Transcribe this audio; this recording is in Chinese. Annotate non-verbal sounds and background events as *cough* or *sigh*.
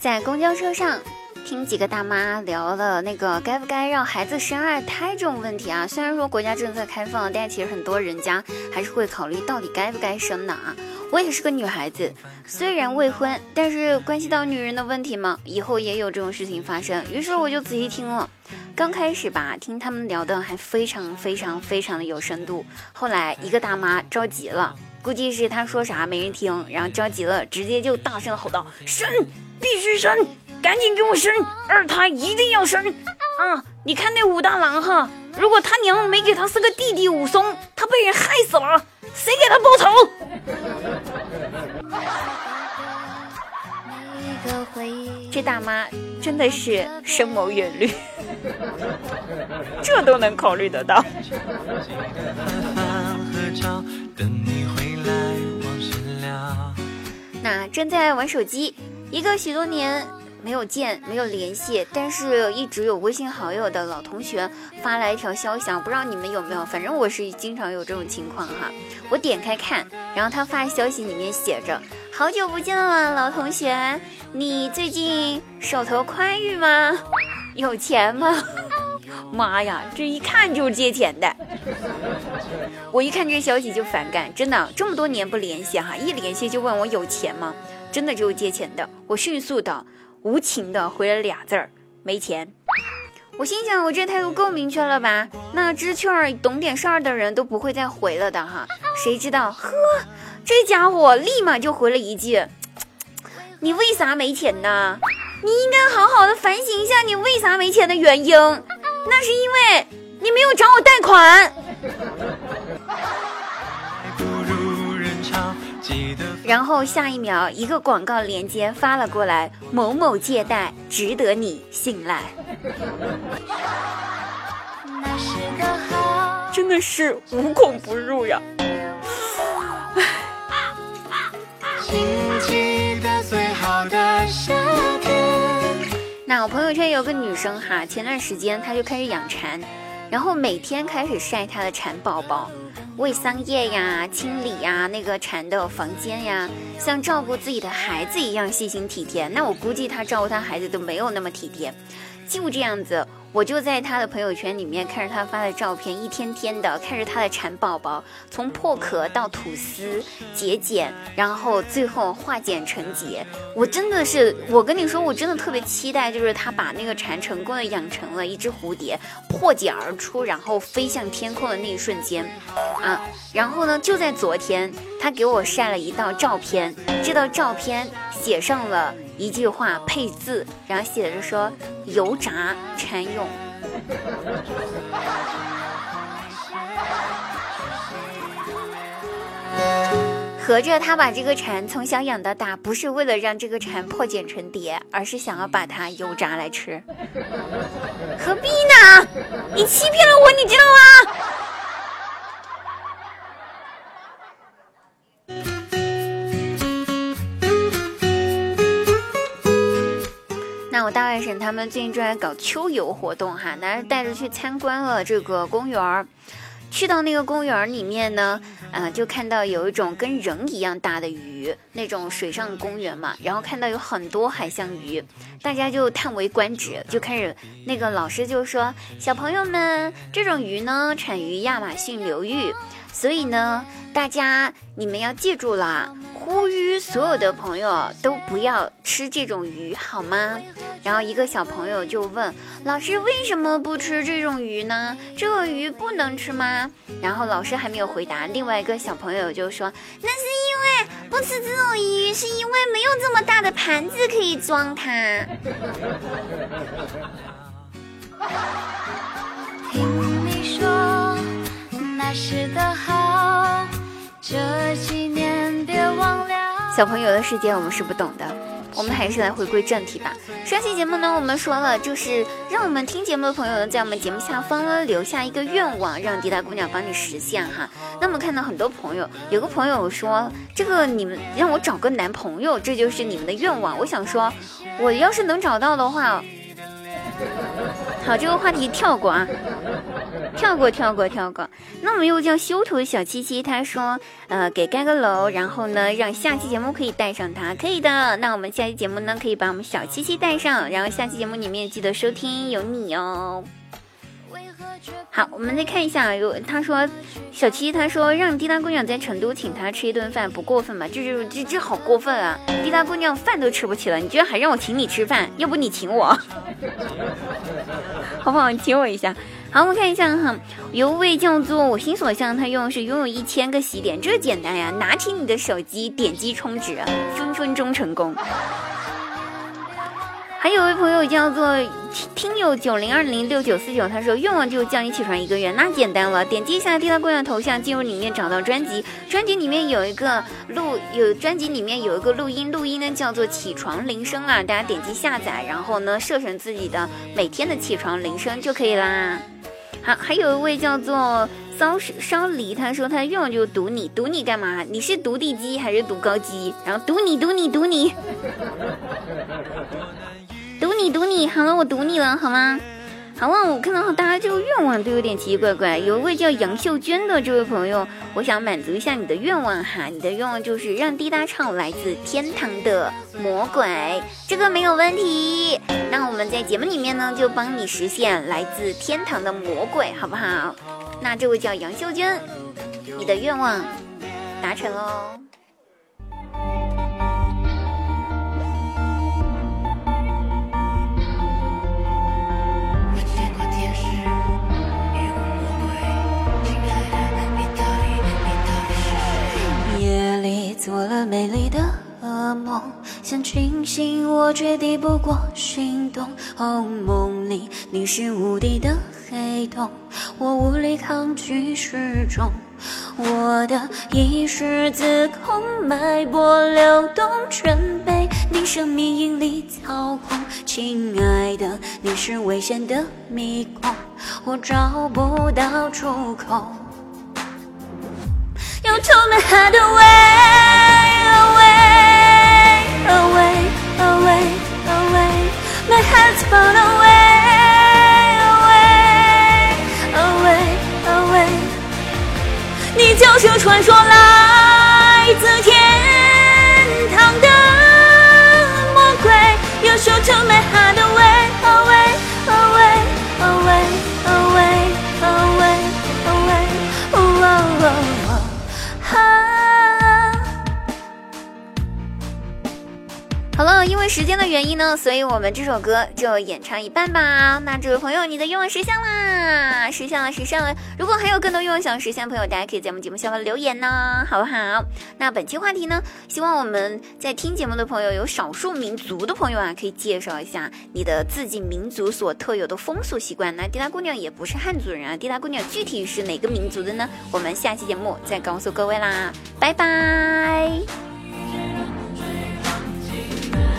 在公交车上。听几个大妈聊了那个该不该让孩子生二胎这种问题啊，虽然说国家政策开放，但其实很多人家还是会考虑到底该不该生的啊。我也是个女孩子，虽然未婚，但是关系到女人的问题嘛，以后也有这种事情发生。于是我就仔细听了，刚开始吧，听他们聊的还非常非常非常的有深度。后来一个大妈着急了，估计是她说啥没人听，然后着急了，直接就大声吼道：“生，必须生！”赶紧给我生二胎，一定要生！啊，你看那武大郎哈，如果他娘没给他生个弟弟武松，他被人害死了，谁给他报仇？这大妈真的是深谋远虑，这都能考虑得到。那正在玩手机，一个许多年。没有见，没有联系，但是一直有微信好友的老同学发来一条消息，不知道你们有没有？反正我是经常有这种情况哈。我点开看，然后他发消息里面写着：“好久不见了，老同学，你最近手头宽裕吗？有钱吗？” *laughs* 妈呀，这一看就是借钱的。我一看这消息就反感，真的，这么多年不联系哈，一联系就问我有钱吗？真的就是借钱的。我迅速的。无情的回了俩字儿，没钱。我心想，我这态度够明确了吧？那知趣儿、懂点事儿的人都不会再回了的哈。谁知道，呵，这家伙立马就回了一句：“你为啥没钱呢？你应该好好的反省一下，你为啥没钱的原因。那是因为你没有找我贷款。”然后下一秒，一个广告链接发了过来，某某借贷值得你信赖。真的是无孔不入呀！那我朋友圈有个女生哈，前段时间她就开始养蝉，然后每天开始晒她的蝉宝宝。喂桑叶呀，清理呀那个蝉的房间呀，像照顾自己的孩子一样细心体贴。那我估计他照顾他孩子都没有那么体贴，就这样子。我就在他的朋友圈里面看着他发的照片，一天天的看着他的蚕宝宝从破壳到吐丝、节茧，然后最后化茧成蝶。我真的是，我跟你说，我真的特别期待，就是他把那个蝉成功的养成了一只蝴蝶，破茧而出，然后飞向天空的那一瞬间，啊，然后呢，就在昨天，他给我晒了一道照片，这道照片写上了。一句话配字，然后写着说油炸蚕蛹。合着他把这个蝉从小养到大，不是为了让这个蝉破茧成蝶，而是想要把它油炸来吃。何必呢？你欺骗了我，你知道吗？他们最近正在搞秋游活动哈，男人带着去参观了这个公园儿。去到那个公园里面呢，呃，就看到有一种跟人一样大的鱼，那种水上公园嘛。然后看到有很多海象鱼，大家就叹为观止，就开始那个老师就说：“小朋友们，这种鱼呢产于亚马逊流域，所以呢，大家你们要记住了。”呼吁所有的朋友都不要吃这种鱼，好吗？然后一个小朋友就问老师：“为什么不吃这种鱼呢？这个鱼不能吃吗？”然后老师还没有回答，另外一个小朋友就说：“那是因为不吃这种鱼，是因为没有这么大的盘子可以装它。”听你说那时的好，小朋友的世界我们是不懂的，我们还是来回归正题吧。上期节目呢，我们说了，就是让我们听节目的朋友呢，在我们节目下方呢留下一个愿望，让迪达姑娘帮你实现哈。那么看到很多朋友，有个朋友说，这个你们让我找个男朋友，这就是你们的愿望。我想说，我要是能找到的话，好，这个话题跳过啊。跳过，跳过，跳过。那我们又叫修图小七七，他说，呃，给盖个楼，然后呢，让下期节目可以带上他，可以的。那我们下期节目呢，可以把我们小七七带上，然后下期节目里面记得收听有你哦。好，我们再看一下，有他说小七，他说让滴答姑娘在成都请他吃一顿饭，不过分吧？这这这这好过分啊！滴答姑娘饭都吃不起了，你居然还让我请你吃饭？要不你请我，*laughs* 好不好？你请我一下。好，我们看一下哈，有位叫做我心所向，他用的是拥有一千个喜点，这简单呀，拿起你的手机，点击充值，分分钟成功。还有位朋友叫做听友九零二零六九四九，他说愿望就叫你起床一个月，那简单了，点击一下滴答姑娘头像，进入里面找到专辑，专辑里面有一个录有专辑里面有一个录音，录音呢叫做起床铃声啊，大家点击下载，然后呢设成自己的每天的起床铃声就可以啦。还，还有一位叫做骚烧梨，他说他的愿望就是赌你，赌你干嘛？你是赌地基还是赌高基？然后赌你，赌你，赌你。*laughs* 赌你赌你，好了，我赌你了，好吗？好了，我看到大家这个愿望都有点奇奇怪怪。有一位叫杨秀娟的这位朋友，我想满足一下你的愿望哈，你的愿望就是让滴答唱来自天堂的魔鬼，这个没有问题。那我们在节目里面呢，就帮你实现来自天堂的魔鬼，好不好？那这位叫杨秀娟，你的愿望达成喽。做了美丽的噩梦，想清醒我却抵不过心动。哦，梦里你是无敌的黑洞，我无力抗拒失重。我的意识自控，脉搏流动，全被你生命引力操控。亲爱的，你是危险的迷宫，我找不到出口。Told me how to away, away, 好了，因为时间的原因呢，所以我们这首歌就演唱一半吧。那这位朋友，你的愿望实现啦，实现了，实现了。如果还有更多愿望想实现的朋友，大家可以在我们节目下方留言呢，好不好？那本期话题呢，希望我们在听节目的朋友，有少数民族的朋友啊，可以介绍一下你的自己民族所特有的风俗习惯。那滴答姑娘也不是汉族人啊，滴答姑娘具体是哪个民族的呢？我们下期节目再告诉各位啦，拜拜。